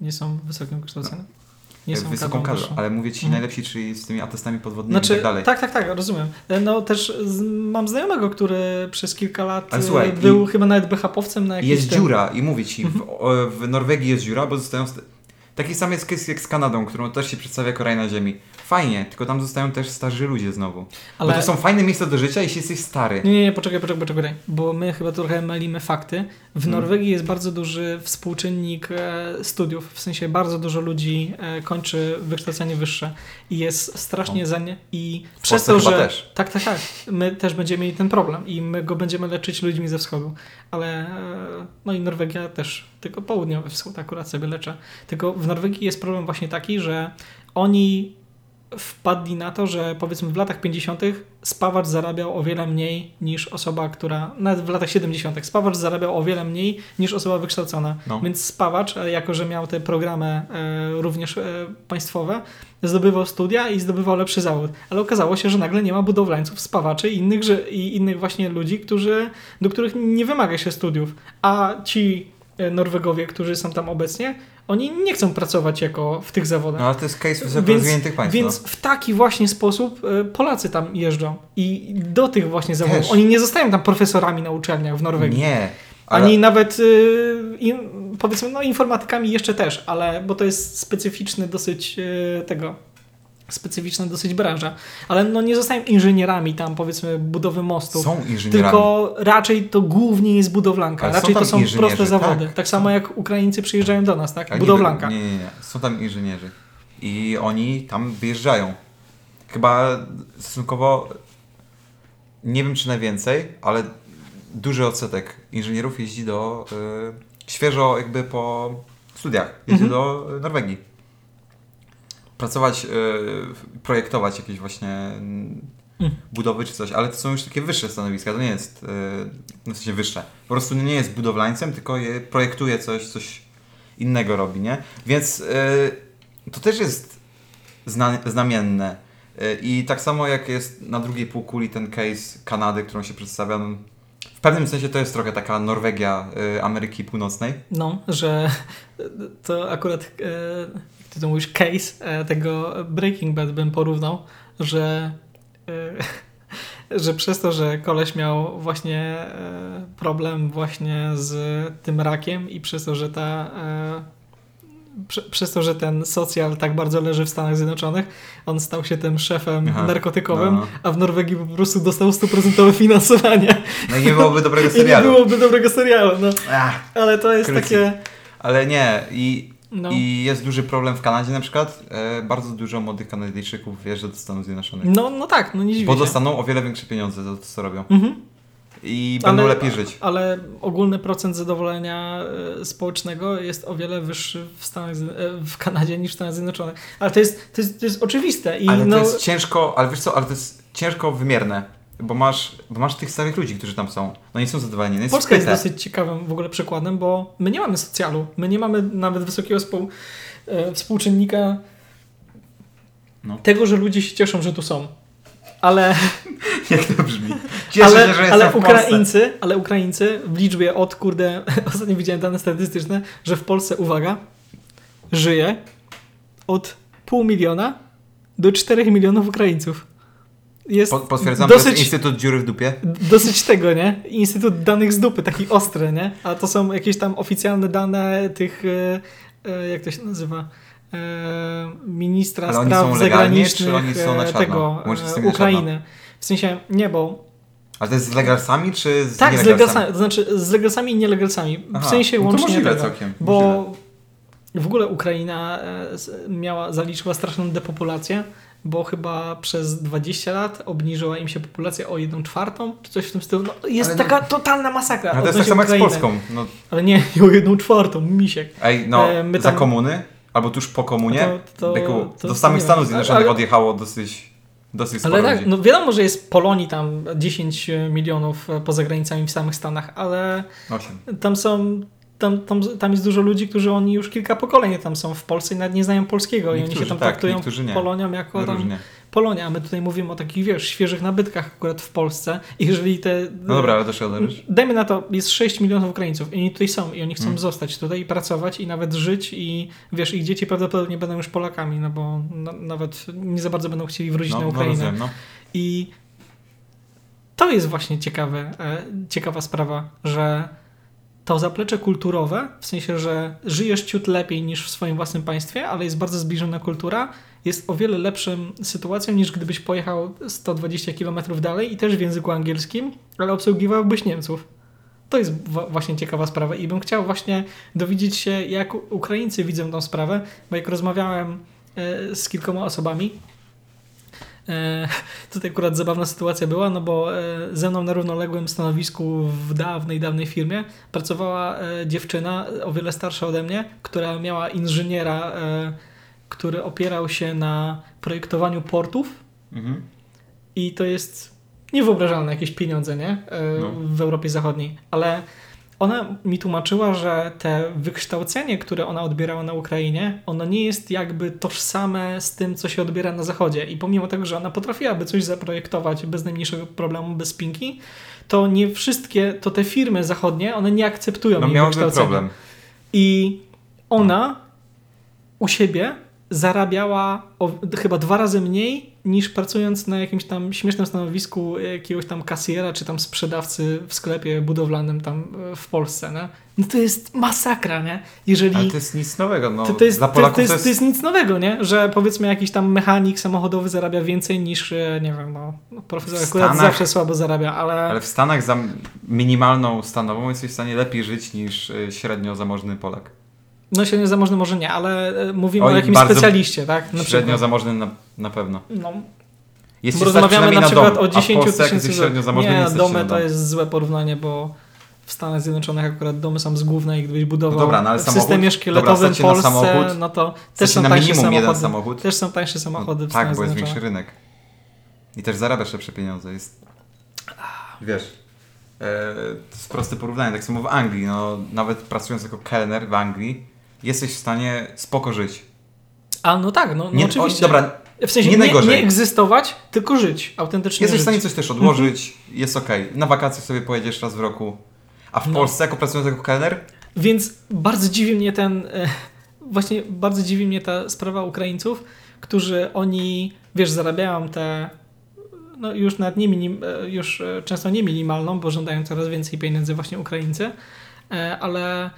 nie są wysokim wykształceni? Nie e, są wysoką kadrą wyższą. ale mówię ci Mhm. najlepsi, czyli z tymi atestami podwodnymi i Znaczy, tak dalej. tak, tak, tak, rozumiem. No też z, mam znajomego, który przez kilka lat Ale e, słuchaj, był i- chyba nawet BHP-owcem na jakimś Jest tym- dziura i mówię ci, Mhm. w, w Norwegii jest dziura, bo zostają... St- Taki sam jest case jak z Kanadą, którą też się przedstawia jako na ziemi. Fajnie, tylko tam zostają też starzy ludzie znowu. Ale Bo to są fajne miejsca do życia, jeśli jesteś stary. Nie, nie, nie, poczekaj, poczekaj, poczekaj, bo my chyba trochę mylimy fakty. W Hmm. Norwegii jest bardzo duży współczynnik e, studiów, w sensie bardzo dużo ludzi e, kończy wykształcenie wyższe i jest strasznie No. za nie i W przez to, że też. tak, tak, tak, my też będziemy mieli ten problem i my go będziemy leczyć ludźmi ze wschodu, ale e, no i Norwegia też, tylko południowy wschód akurat sobie leczę. Tylko w Norwegii jest problem właśnie taki, że oni wpadli na to, że powiedzmy w latach 50. spawacz zarabiał o wiele mniej niż osoba, która. Nawet w latach 70. spawacz zarabiał o wiele mniej niż osoba wykształcona. No. Więc spawacz, e, jako że miał te programy e, również e, państwowe, zdobywał studia i zdobywał lepszy zawód. Ale okazało się, że nagle nie ma budowlańców, spawaczy i innych, że, i innych właśnie ludzi, którzy, do których nie wymaga się studiów. A ci Norwegowie, którzy są tam obecnie, oni nie chcą pracować jako w tych zawodach. No ale to jest case wysoko Więc- rozwiniętych państw. Więc no. w taki właśnie sposób e, Polacy tam jeżdżą. I do tych właśnie zawodów. Też. Oni nie zostają tam profesorami na uczelniach w Norwegii. Nie. Ale... Ani nawet in, powiedzmy, no informatykami jeszcze też, ale bo to jest specyficzny dosyć tego. Specyficzna dosyć branża. Ale no nie zostają inżynierami tam, powiedzmy, budowy mostów. Są inżynierami. Tylko raczej to głównie jest budowlanka. Ale raczej to są inżynierzy, proste zawody. tak. Tak, samo jak Ukraińcy przyjeżdżają do nas, tak? Ale Budowlanka. Nie, nie, nie. Są tam inżynierzy. I oni tam wyjeżdżają. Chyba stosunkowo, nie wiem czy najwięcej, ale duży odsetek inżynierów jeździ do, y, świeżo jakby po studiach, jeździ Mhm. do Norwegii. Pracować, y, projektować jakieś właśnie mm, budowy czy coś, ale to są już takie wyższe stanowiska, to nie jest, y, no w sensie wyższe. Po prostu nie jest budowlańcem, tylko je projektuje coś, coś innego robi, nie? Więc y, to też jest zna, znamienne. I tak samo jak jest na drugiej półkuli ten case Kanady, którą się przedstawia, no, w pewnym sensie to jest trochę taka Norwegia Ameryki Północnej. No, że to akurat, e, ty to mówisz, case e, tego Breaking Bad bym porównał, że, e, że przez to, że koleś miał właśnie e, problem właśnie z tym rakiem i przez to, że ta prze, przez to, że ten socjal tak bardzo leży w Stanach Zjednoczonych, on stał się tym szefem Aha, narkotykowym, no. a w Norwegii po prostu dostał stuprocentowe finansowanie No i nie byłoby dobrego i nie serialu. byłoby dobrego serialu, no. Ach, Ale to jest takie... ale nie. I, No. I jest duży problem w Kanadzie na przykład. E, bardzo dużo młodych Kanadyjczyków wjeżdża do Stanów Zjednoczonych. No, no tak, no nie dziwię Bo się. dostaną o wiele większe pieniądze za to, co robią. Mhm. I będą lepiej żyć. Ale ogólny procent zadowolenia e, społecznego jest o wiele wyższy w, Stanach, e, w Kanadzie niż w Stanach Zjednoczonych. Ale to jest, to jest, to jest oczywiste. I Ale no, to jest ciężko, ale wiesz co, ale to jest ciężko wymierne. Bo masz, bo masz tych starych ludzi, którzy tam są. No nie są zadowoleni. No Polska jest dosyć ciekawym w ogóle przykładem, bo my nie mamy socjalu. My nie mamy nawet wysokiego współ, e, współczynnika No. tego, że ludzie się cieszą, że tu są. Ale, Jak to brzmi. Cieszę ale, się, że ale. Ukraińcy, ale Ukraińcy w liczbie od kurde, ostatnio widziałem dane statystyczne, że w Polsce, uwaga, żyje od pół miliona do 4 milionów Ukraińców. Jest Po, potwierdzam, to dosyć, jest Instytut Dziury w dupie. dosyć tego, nie? Instytut danych z dupy, taki ostry, nie? A to są jakieś tam oficjalne dane tych, e, e, jak to się nazywa? E, ministra Ale spraw są legalnie, zagranicznych czy oni są na czarno? tego e, Ukrainy. W sensie, nie, bo A to jest z legalsami, czy z tak, z legalsami, to znaczy z legalsami i nielegalsami. W Aha, sensie no to łącznie możliwe tego. całkiem, Bo w ogóle Ukraina miała, zaliczyła straszną depopulację, bo chyba przez 20 lat obniżyła im się populacja o 1 czwartą, czy coś w tym stylu. No, jest Ale no- taka totalna masakra. Ale to jest tak samo jak z. Polską. No, Ale nie, o 1 czwartą, misiek. ej, no, E, my za tam- komuny, albo tuż po komunie, To- to- jako to- do to samych Stanów. Zjednoczonych Ale- odjechało dosyć, dosyć sporo Ale tak, ludzi. no wiadomo, że jest Polonii tam 10 milionów e, poza granicami w samych Stanach, ale Osiem. tam są, tam, tam, tam jest dużo ludzi, którzy oni już kilka pokoleń tam są w Polsce i nawet nie znają polskiego i oni Niektórzy się tam tak, traktują niektórzy. Polonią jako tam Różnie. Polonia, a my tutaj mówimy o takich, wiesz, świeżych nabytkach akurat w Polsce i jeżeli te... No dobra, ale rzeczy. Dajmy na to, jest 6 milionów Ukraińców i oni tutaj są i oni chcą Mm. zostać tutaj i pracować i nawet żyć i wiesz, ich dzieci prawdopodobnie będą już Polakami, no bo na, nawet nie za bardzo będą chcieli wrócić No, na no Ukrainę. rozumiem, no. I to jest właśnie ciekawe, e, ciekawa sprawa, że to zaplecze kulturowe, w sensie, że żyjesz ciut lepiej niż w swoim własnym państwie, ale jest bardzo zbliżona kultura, jest o wiele lepszą sytuacją niż gdybyś pojechał 120 km dalej i też w języku angielskim, ale obsługiwałbyś Niemców. To jest właśnie ciekawa sprawa i bym chciał właśnie dowiedzieć się, jak Ukraińcy widzą tą sprawę, bo jak rozmawiałem e, z kilkoma osobami, E, Tutaj akurat zabawna sytuacja była, no bo e, ze mną na równoległym stanowisku w dawnej, dawnej firmie pracowała e, dziewczyna o wiele starsza ode mnie, która miała inżyniera, e, który opierał się na projektowaniu portów Mhm. i to jest niewyobrażalne jakieś pieniądze, nie? No. W Europie Zachodniej. Ale ona mi tłumaczyła, że te wykształcenie, które ona odbierała na Ukrainie, ono nie jest jakby tożsame z tym, co się odbiera na Zachodzie. I pomimo tego, że ona potrafiłaby coś zaprojektować bez najmniejszego problemu, bez pinki, to nie wszystkie, to te firmy zachodnie, one nie akceptują No jej wykształcenia. problem. I ona u siebie zarabiała o, chyba dwa razy mniej niż pracując na jakimś tam śmiesznym stanowisku jakiegoś tam kasjera czy tam sprzedawcy w sklepie budowlanym tam e, w Polsce. Nie? No to jest masakra, nie? Jeżeli... Ale to jest nic nowego. No, To, to, jest, Dla to, Polaków to, jest, to jest nic nowego, nie? Że powiedzmy jakiś tam mechanik samochodowy zarabia więcej niż, e, nie wiem, no, profesor W akurat Stanach- zawsze słabo zarabia, ale, Ale w Stanach za minimalną stanową jesteś w stanie lepiej żyć niż y, średnio zamożny Polak. No średnio zamożny może nie, ale e, mówimy Oj, o jakimś specjaliście, tak? Na średnio przykład. zamożny na, na pewno. No, Jest rozmawiamy na przynajmniej przykład dom, o 10 a w Polsce, jak tysięcy średnio zamożny, Nie, domy na to jest złe porównanie, bo w Stanach Zjednoczonych akurat domy są z gówna i gdybyś budował No dobra, no ale w samochód? systemie szkieletowym w na Polsce, samochód? no to też są na tańsze samochody. samochód. Też są tańsze samochody No, w tak, Stanach bo jest większy rynek. I też zarabiasz lepsze pieniądze. Jest... Wiesz, e, to jest proste porównanie. Tak samo w Anglii. No, nawet pracując jako kelner w Anglii, jesteś w stanie spoko żyć. A no tak, no, no Nie, oczywiście. O, dobra, w sensie nie nie, nie, egzystować, tylko żyć, autentycznie jesteś w żyć. stanie coś też odłożyć, jest okej. Na wakacje sobie pojedziesz raz w roku. A w No. Polsce, jako pracując jako kelner, Więc bardzo dziwi mnie ten, e, właśnie bardzo dziwi mnie ta sprawa Ukraińców, którzy oni, wiesz, zarabiają te, no już nawet nie minim, e, już e, często nie minimalną, bo żądają coraz więcej pieniędzy właśnie Ukraińcy, ale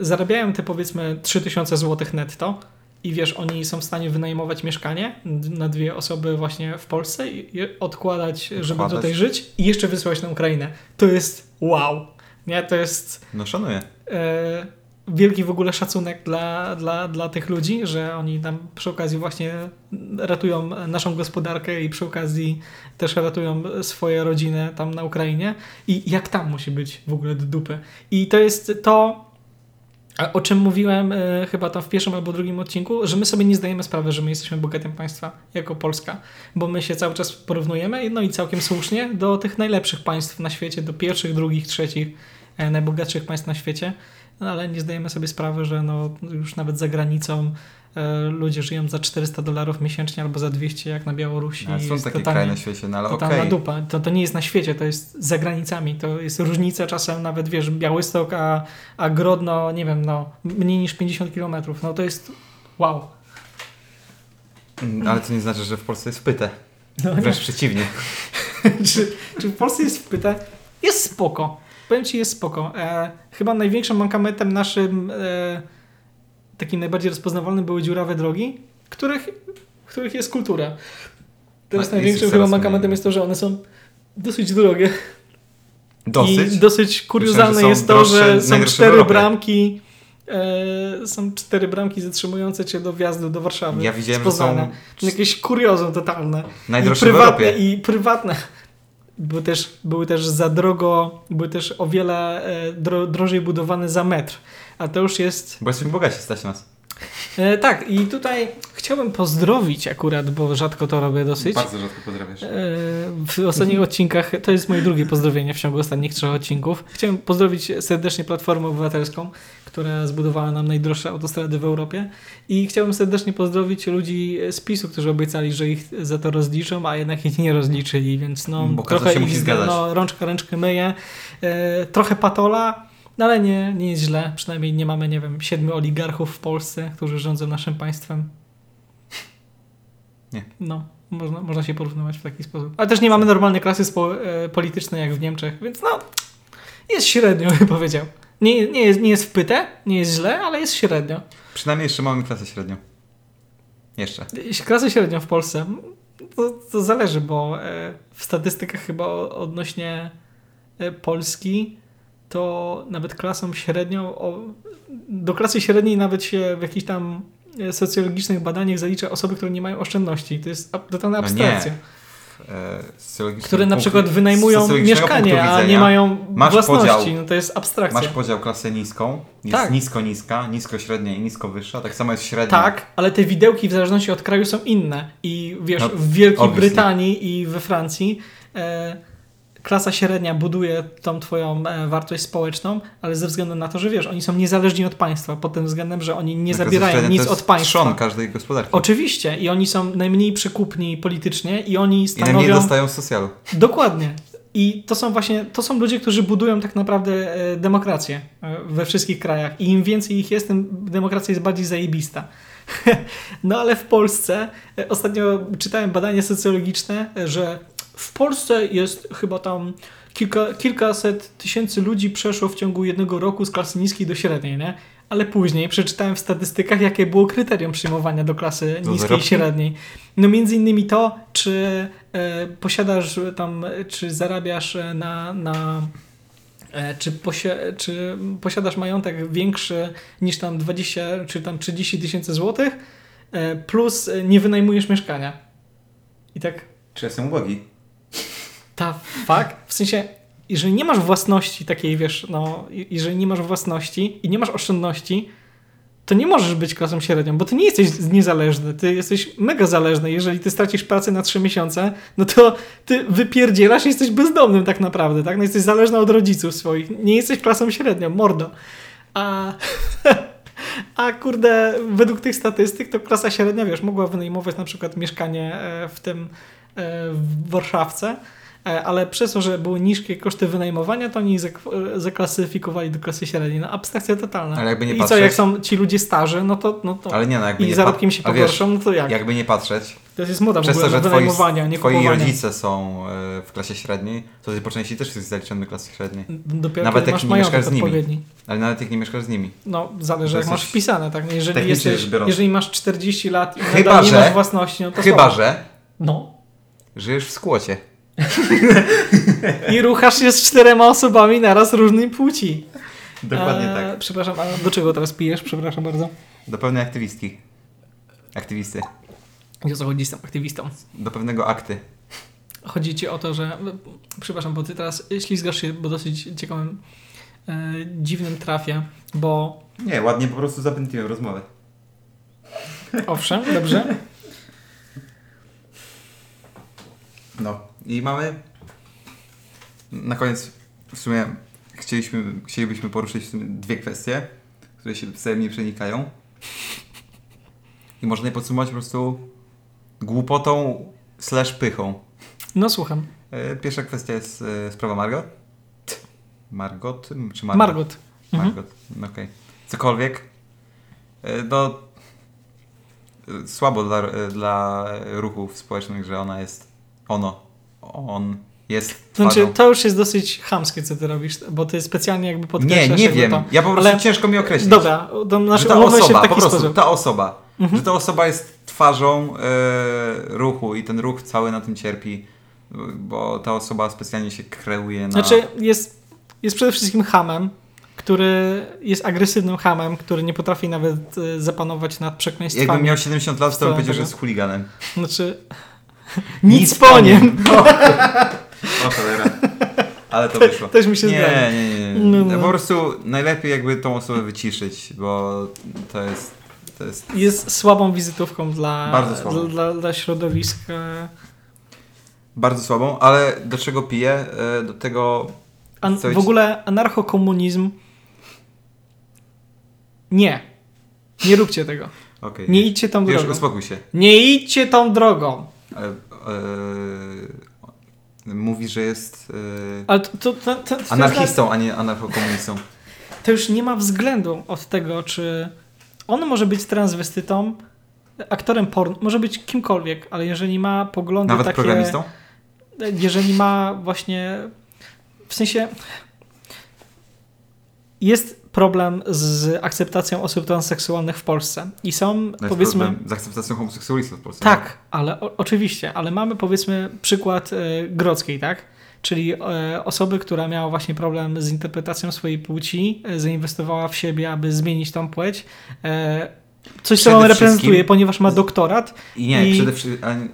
zarabiają te powiedzmy 3000 zł netto i wiesz, oni są w stanie wynajmować mieszkanie na dwie osoby właśnie w Polsce i i odkładać, żeby Odkładać. tutaj żyć i jeszcze wysłać na Ukrainę. To jest wow. Nie, to jest no szanuję. e, wielki w ogóle szacunek dla, dla, dla tych ludzi, że oni tam przy okazji właśnie ratują naszą gospodarkę i przy okazji też ratują swoje rodziny tam na Ukrainie i jak tam musi być w ogóle do dupy. I to jest to, O czym mówiłem e, chyba tam w pierwszym albo drugim odcinku, że my sobie nie zdajemy sprawy, że my jesteśmy bogatym państwem jako Polska, bo my się cały czas porównujemy, no i całkiem słusznie, do tych najlepszych państw na świecie, do pierwszych, drugich, trzecich, e, najbogatszych państw na świecie, no ale nie zdajemy sobie sprawy, że no już nawet za granicą ludzie żyją za 400 dolarów miesięcznie albo za 200 jak na Białorusi. Ale są takie totalnie- kraje na świecie, no ale okej. dupa. To, to nie jest na świecie, to jest za granicami. To jest różnica czasem nawet, wiesz, Białystok, a, a Grodno, nie wiem, no, mniej niż 50 kilometrów. No to jest wow. Ale to nie znaczy, że w Polsce jest pyte. No, nie. Wręcz przeciwnie. czy, czy w Polsce jest wpyte? Jest spoko. Powiem Ci, jest spoko. E, chyba największym mankamentem naszym, e, takim najbardziej rozpoznawalnym były dziurawe drogi, których, których jest kultura. Teraz jest największym chyba mankamentem jest to, że one są dosyć drogie. Dosyć. I dosyć kuriozalne że jest to, że są cztery bramki. E, są cztery bramki zatrzymujące cię do wjazdu do Warszawy. Ja widziałem, że są Jakieś kuriozum totalne. najdroższe I prywatne, i prywatne. Były też, były też za drogo, były też o wiele e, dro, drożej budowane za metr. A to już jest. Bo jesteśmy bogaci, stać nas. E, tak, i tutaj chciałbym pozdrowić akurat, bo rzadko to robię dosyć. Bardzo rzadko pozdrawiasz. E, W ostatnich odcinkach, to jest moje drugie pozdrowienie w ciągu ostatnich trzech odcinków. Chciałem pozdrowić serdecznie Platformę Obywatelską, która zbudowała nam najdroższe autostrady w Europie. I chciałbym serdecznie pozdrowić ludzi z PiSu, którzy obiecali, że ich za to rozliczą, a jednak ich nie rozliczyli, więc no Bo trochę się musi ich zgadzać. no, rączka ręczkę myje. E, trochę patola, no ale nie, nie jest źle. Przynajmniej nie mamy, nie wiem, siedmiu oligarchów w Polsce, którzy rządzą naszym państwem. Nie. No, można, można się porównywać w taki sposób. Ale też nie mamy normalnej klasy spo, e, politycznej jak w Niemczech, więc no, jest średnio, bym powiedział. Nie, nie, jest, nie jest wpyte, nie jest źle, ale jest średnio. Przynajmniej jeszcze mamy klasę średnią. Jeszcze. Klasę średnią w Polsce, to, to zależy, bo e, w statystykach chyba odnośnie e, Polski to nawet klasą średnią, do klasy średniej nawet się w jakichś tam e, socjologicznych badaniach zalicza osoby, które nie mają oszczędności. To jest totalna No nie. abstrakcja. E, które na przykład wynajmują mieszkanie, a nie mają własności. podział. No to jest abstrakcja. Masz podział klasę niską, jest Tak. nisko niska, nisko średnia i nisko wyższa, tak samo jest średnia. Tak, ale te widełki w zależności od kraju są inne. I wiesz, No, w Wielkiej obviously. Brytanii i we Francji e, klasa średnia buduje tą twoją e, wartość społeczną, ale ze względu na to, że wiesz, oni są niezależni od państwa, pod tym względem, że oni nie klasa zabierają nic to jest od państwa. trzon każdej gospodarki. Oczywiście, i oni są najmniej przekupni politycznie i oni I najmniej stanowią... dostają z socjalu. Dokładnie. I to są właśnie, to są ludzie, którzy budują tak naprawdę e, demokrację e, we wszystkich krajach. I im więcej ich jest, tym demokracja jest bardziej zajebista. No ale w Polsce, ostatnio czytałem badania socjologiczne, że w Polsce jest chyba tam kilka, kilkaset tysięcy ludzi przeszło w ciągu jednego roku z klasy niskiej do średniej, nie? Ale później przeczytałem w statystykach, jakie było kryterium przyjmowania do klasy Do niskiej i średniej. No między innymi to, czy e, posiadasz tam, czy zarabiasz e, na, na e, czy, posie, czy posiadasz majątek większy niż tam 20 czy tam 30 tysięcy złotych, e, plus nie wynajmujesz mieszkania. I tak Czy jestem ubogi? Ta fakt, w sensie, jeżeli nie masz własności takiej, wiesz, no, jeżeli nie masz własności i nie masz oszczędności, to nie możesz być klasą średnią, bo ty nie jesteś niezależny, ty jesteś mega zależny. Jeżeli ty stracisz pracę na trzy miesiące, no to ty wypierdzielasz i jesteś bezdomnym tak naprawdę, tak? No jesteś zależny od rodziców swoich. Nie jesteś klasą średnią, mordo. A, a kurde, według tych statystyk to klasa średnia, wiesz, mogła wynajmować na przykład mieszkanie e, w tym e, w Warszawce, ale przez to, że były niskie koszty wynajmowania, to oni e, zaklasyfikowali do klasy średniej. No abstrakcja totalna. Ale jakby nie I co, patrzeć- jak są ci ludzie starzy, no to, no to Ale nie no, jakby i nie zarobkiem się wiesz, pogorszą, no to jak? Jakby nie patrzeć, To jest moda w przez ogóle to, że twoi, wynajmowania, nie twoi rodzice są e, w klasie średniej, to ty po części też jesteś zaliczony do klasy średniej. Dopiero Nawet jak nie mieszkasz z nimi. Ale nawet jak nie mieszkasz z nimi. No, zależy jak masz wpisane, tak? No, Jeżeli, jesteś, jeżeli masz 40 lat i Chyba, nie masz własności, no to Chyba, że No. żyjesz w skłocie. I ruchasz się z czterema osobami naraz różnej płci. Dokładnie E, tak. Przepraszam, a do czego teraz pijesz? Przepraszam bardzo. Do pewnej aktywistki. Aktywisty. I o co chodzi z tym aktywistą? Do pewnego akty. Chodzi ci o to, że... Przepraszam, bo ty teraz ślizgasz się po dosyć ciekawym e, dziwnym trafie, bo Nie, ładnie po prostu zapętliłem rozmowę. owszem, dobrze. No i mamy na koniec w sumie chcieliśmy, chcielibyśmy poruszyć w sumie dwie kwestie, które się wzajemnie przenikają. I można je podsumować po prostu głupotą slash pychą. No słucham. E, Pierwsza kwestia jest e, sprawa Margot. Margot? Czy Margot? Margot. Mhm. Margot, okej. Cokolwiek. E, No, słabo dla, dla ruchów społecznych, że ona jest, ono, on jest znaczy, twarzą. to już jest dosyć chamskie, co ty robisz, bo ty specjalnie jakby podkreślasz Nie, nie wiem. to. Ja po prostu Ale- ciężko mi określić. Dobra, to znaczy ta osoba, po prostu sposób. ta osoba, Mhm. że ta osoba jest twarzą e, ruchu i ten ruch cały na tym cierpi, bo ta osoba specjalnie się kreuje na... Znaczy, jest, jest przede wszystkim hamem, który jest agresywnym hamem, który nie potrafi nawet e, zapanować nad przekleństwami. Jakbym miał 70 lat, to bym powiedział, że jest chuliganem. Znaczy, nic, po nim. O cholera. Ale to wyszło. Też mi się nie, zgadza. nie, nie, nie. No, no. Po prostu najlepiej jakby tą osobę wyciszyć, bo to jest... To jest Jest słabą wizytówką dla, Bardzo słabą. dla, dla, środowiska. bardzo słabą, ale do czego piję? E, Do tego... An- w ogóle anarchokomunizm. Nie. Nie róbcie tego. Okej, Nie już- idźcie tą Już drogą. uspokój się. Nie idźcie tą drogą. E, e, mówi, że jest e, Ale to, to, to, to, to, anarchistą, a nie anarchokomunistą. to już nie ma względu od tego, czy on może być transwestytą, aktorem porn, może być kimkolwiek, ale jeżeli ma poglądy Nawet takie... programistą? jeżeli ma właśnie w sensie jest problem z akceptacją osób transseksualnych w Polsce i są jest powiedzmy problem z akceptacją homoseksualistów w Polsce. tak, ale o, oczywiście, ale mamy powiedzmy przykład e, Grodzkiej, tak? Czyli e, osoby, która miała właśnie problem z interpretacją swojej płci, e, zainwestowała w siebie, aby zmienić tą płeć. Coś, co on reprezentuje, ponieważ ma doktorat. I nie, I- przede wszystkim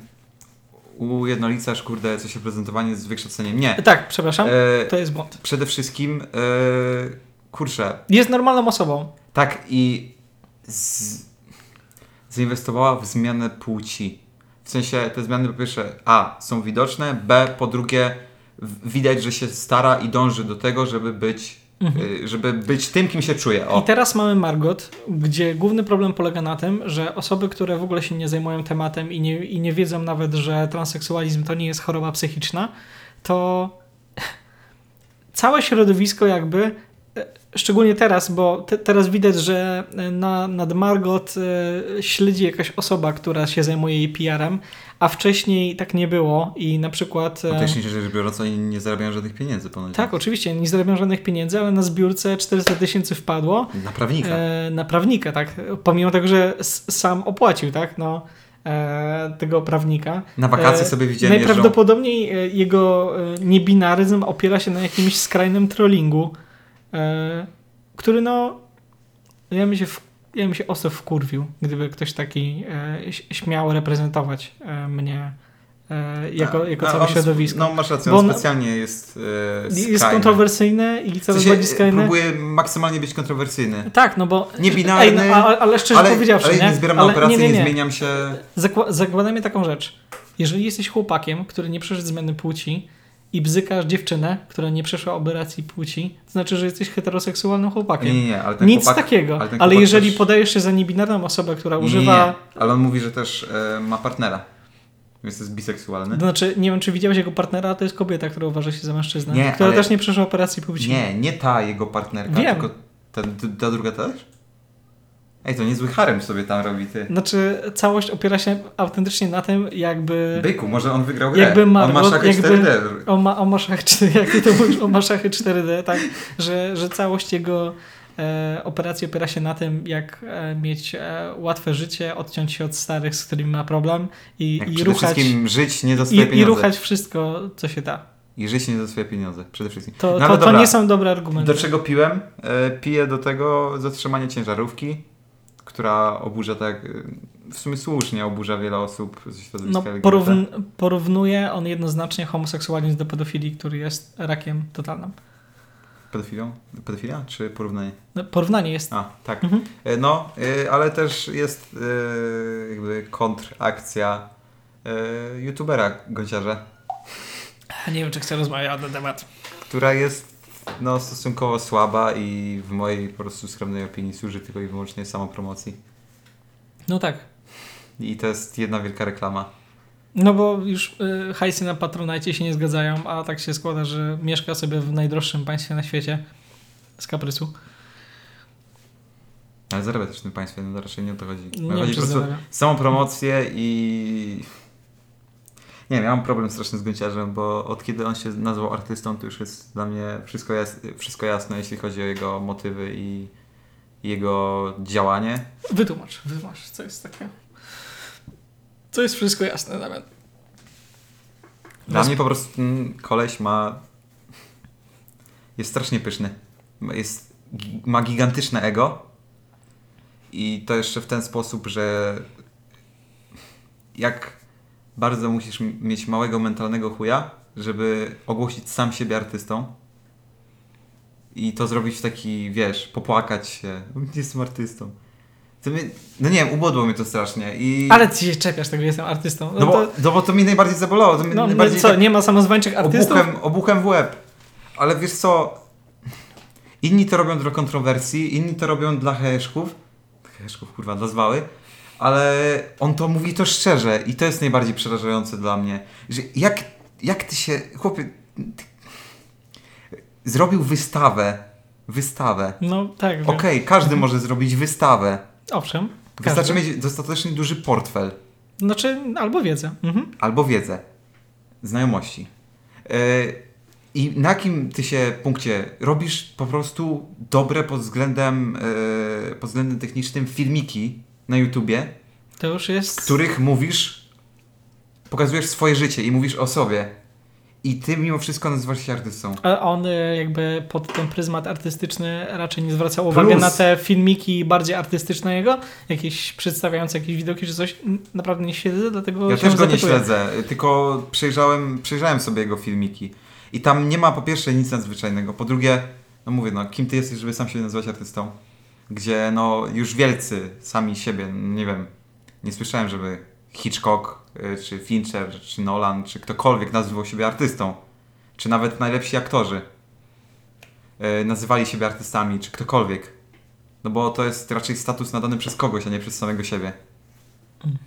ujednolicasz, kurde, coś prezentowanie z wykształceniem. Nie. Tak, przepraszam, E, to jest błąd. przede wszystkim, e, kurczę, Jest normalną osobą. tak i z, zainwestowała w zmianę płci. W sensie te zmiany po pierwsze A są widoczne, B po drugie widać, że się stara i dąży do tego, żeby być, y, żeby być tym, kim się czuje. O. I teraz mamy Margot, gdzie główny problem polega na tym, że osoby, które w ogóle się nie zajmują tematem i nie, i nie wiedzą nawet, że transseksualizm to nie jest choroba psychiczna, to całe środowisko jakby, szczególnie teraz, bo te, teraz widać, że e, na, nad Margot e, śledzi jakaś osoba, która się zajmuje jej PR-em, a wcześniej tak nie było i na przykład... e, Faktycznie rzecz biorąc, oni nie zarabiają żadnych pieniędzy ponoć. tak, oczywiście, nie zarabiają żadnych pieniędzy, ale na zbiórce 400 tysięcy wpadło. Na prawnika. E, na prawnika, tak. Pomimo tego, że sam opłacił, tak, no, tego prawnika. Na wakacje sobie widziałem jeżdżą. Najprawdopodobniej e, jego niebinaryzm opiera się na jakimś skrajnym trollingu, który no, ja bym się, w, ja bym się ostro wkurwił, gdyby ktoś taki e, śmiał reprezentować e, mnie e, jako, jako A, całe on- środowisko. No masz rację, on on- specjalnie jest e, jest kontrowersyjny i W coraz sensie, bardziej skrajny. próbuje maksymalnie być kontrowersyjny. Tak, no bo. Niebinarny, Ej, no, ale szczerze ale, powiedziawszy, ale nie? nie zbieram Ale operację, nie, nie, nie, nie. zmieniam się. Zakła- zakładamy taką rzecz. Jeżeli jesteś chłopakiem, który nie przeszedł zmiany płci i bzykasz dziewczynę, która nie przeszła operacji płci, to znaczy, że jesteś heteroseksualnym chłopakiem. Nie, nie, nie, ale ten Nic chłopak, takiego. ale Ale, jeżeli też- podajesz się za niebinarną osobę, która używa. nie, ale on mówi, że też e, ma partnera. Więc jest biseksualny. To znaczy, nie wiem, czy widziałeś jego partnera, to jest kobieta, która uważa się za mężczyznę. Nie, która ale- też nie przeszła operacji płci. Nie, nie ta jego partnerka, Wiem. tylko ta, ta druga też? Ej, to niezły harem sobie tam robi, ty. Znaczy, całość opiera się autentycznie na tym, jakby. Byku, może on wygrał grę. Jakby on ma Margot, szachy jakby- 4D. O, ma, o maszach 4, jak ty to mówisz, o maszachy 4D, tak? Że, że całość jego e, operacji opiera się na tym, jak e, mieć e, łatwe życie, odciąć się od starych, z którymi ma problem i, Jak i przede ruchać. wszystkim żyć nie za swoje I, pieniądze. I ruchać wszystko, co się da. I żyć nie za swoje pieniądze, przede wszystkim. To, No to, to nie są dobre argumenty. Do czego piłem? E, piję do tego zatrzymanie ciężarówki, która oburza tak, w sumie słusznie oburza wiele osób ze środowiska No, LGBT. porówn- porównuje on jednoznacznie homoseksualizm do pedofilii, który jest rakiem totalnym. pedofilią? Pedofilia czy porównanie? No, porównanie jest. A, tak. Mhm. E, No, e, ale też jest e, jakby kontrakcja youtubera Gąciarza, Nie wiem, czy chcę rozmawiać na ten temat. która jest no, stosunkowo słaba i w mojej po prostu skromnej opinii służy tylko i wyłącznie samopromocji. No tak. I to jest jedna wielka reklama. No bo już y, hajsy na Patronite się nie zgadzają, a tak się składa, że mieszka sobie w najdroższym państwie na świecie z kaprysu. Ale zarabia też w tym państwie, no raczej nie o to chodzi. Nie chodzi po prostu samą promocję i... Nie wiem, ja mam problem straszny z Gąciarzem, bo od kiedy on się nazwał artystą, to już jest dla mnie wszystko, jas wszystko jasne, jeśli chodzi o jego motywy i jego działanie. Wytłumacz, wytłumacz, co jest takiego. Co jest wszystko jasne, Damian. Dla Roz- mnie po prostu ten koleś ma... Jest strasznie pyszny. Jest, ma gigantyczne ego i to jeszcze w ten sposób, że jak bardzo musisz mieć małego mentalnego chuja, żeby ogłosić sam siebie artystą i to zrobić w taki, wiesz, popłakać się. Jestem artystą. Mnie, no nie wiem, ubodło mnie to strasznie i... Ale ty się czepiasz tego, że jestem artystą. No, No bo, to, no bo to mnie najbardziej zabolało. To mnie no, najbardziej co, tak nie ma samozwańczych artystów? obuchem, obuchem w łeb. Ale wiesz co? Inni to robią dla kontrowersji, inni to robią dla heheszków. Heheszków, kurwa, dla zwały. Ale on to mówi to szczerze i to jest najbardziej przerażające dla mnie. Że jak, jak ty się... Chłopie... Ty, zrobił wystawę. Wystawę. No tak. Okej, każdy może zrobić wystawę. Owszem. Wystarczy każdy. mieć dostatecznie duży portfel. Znaczy, albo wiedzę. Mhm. albo wiedzę, znajomości. Yy, I na jakim ty się punkcie robisz po prostu dobre pod względem, yy, pod względem technicznym filmiki na YouTubie, To już jest... w których mówisz, pokazujesz swoje życie i mówisz o sobie. I ty mimo wszystko nazywasz się artystą. Ale on y, jakby pod ten pryzmat artystyczny raczej nie zwracał uwagi Plus- na te filmiki bardziej artystyczne jego, jakieś przedstawiające jakieś widoki czy coś. Naprawdę nie śledzę, dlatego Ja też go nie zapytuję. śledzę, tylko przejrzałem, przejrzałem sobie jego filmiki. I tam nie ma po pierwsze nic nadzwyczajnego, po drugie, no mówię, no kim ty jesteś, żeby sam się nazywać artystą? Gdzie no już wielcy sami siebie, no, nie wiem, nie słyszałem, żeby Hitchcock, y, czy Fincher, czy Nolan, czy ktokolwiek nazywał siebie artystą. Czy nawet najlepsi aktorzy y, nazywali siebie artystami, czy ktokolwiek. No bo to jest raczej status nadany przez kogoś, a nie przez samego siebie.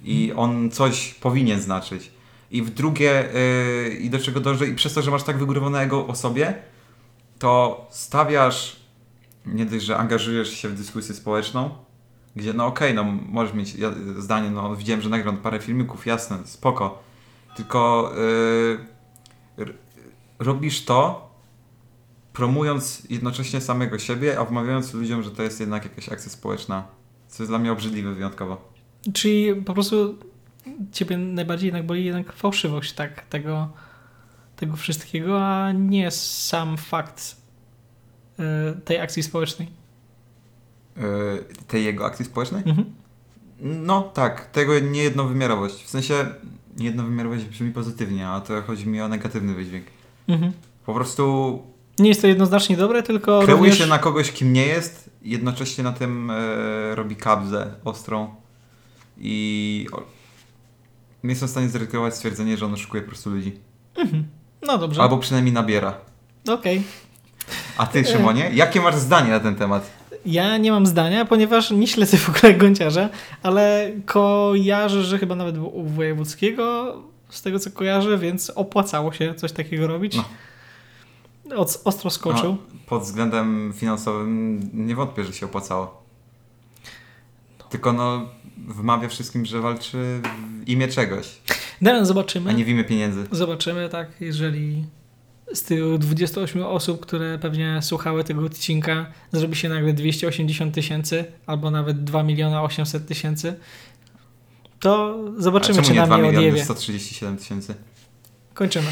I on coś powinien znaczyć. I w drugie, yy, i do czego dążę, i przez to, że masz tak wygórowanego o sobie, to stawiasz, nie dość, że angażujesz się w dyskusję społeczną, gdzie no okej, no możesz mieć zdanie, no widziałem, że nagrał parę filmików, jasne, spoko. Tylko yy, robisz to, promując jednocześnie samego siebie, a wmawiając ludziom, że to jest jednak jakaś akcja społeczna. Co jest dla mnie obrzydliwe wyjątkowo. Czyli po prostu ciebie najbardziej jednak boli jednak fałszywość tak, tego, tego wszystkiego, a nie sam fakt tej akcji społecznej. Yy, tej jego akcji społecznej? Mhm. No tak, tego niejednowymiarowość. W sensie niejednowymiarowość brzmi pozytywnie, a to chodzi mi o negatywny wydźwięk. Mhm. Po prostu Nie jest to jednoznacznie dobre, tylko kreuje również... się na kogoś, kim nie jest, jednocześnie na tym e, robi kabzę ostrą i o, nie jestem w stanie zaryzykować stwierdzenie, że on oszukuje po prostu ludzi. Mhm. No dobrze, Albo przynajmniej nabiera. okej. A ty, Szymonie, jakie masz zdanie na ten temat? Ja nie mam zdania, ponieważ nie śledzę w ogóle gąciarza, ale kojarzę, że chyba nawet u wojewódzkiego, z tego co kojarzę, więc opłacało się coś takiego robić. No. Oc- ostro skoczył. No, pod względem finansowym nie wątpię, że się opłacało. Tylko no, wmawia wszystkim, że walczy w imię czegoś, No, zobaczymy. a nie w imię pieniędzy. Zobaczymy, tak, jeżeli z tych 28 osób, które pewnie słuchały tego odcinka, zrobi się nagle 280 tysięcy albo nawet 2 miliona 800 tysięcy, to zobaczymy, czy nie na 2 mnie miliony odjebie. 137 tysięcy? Kończymy.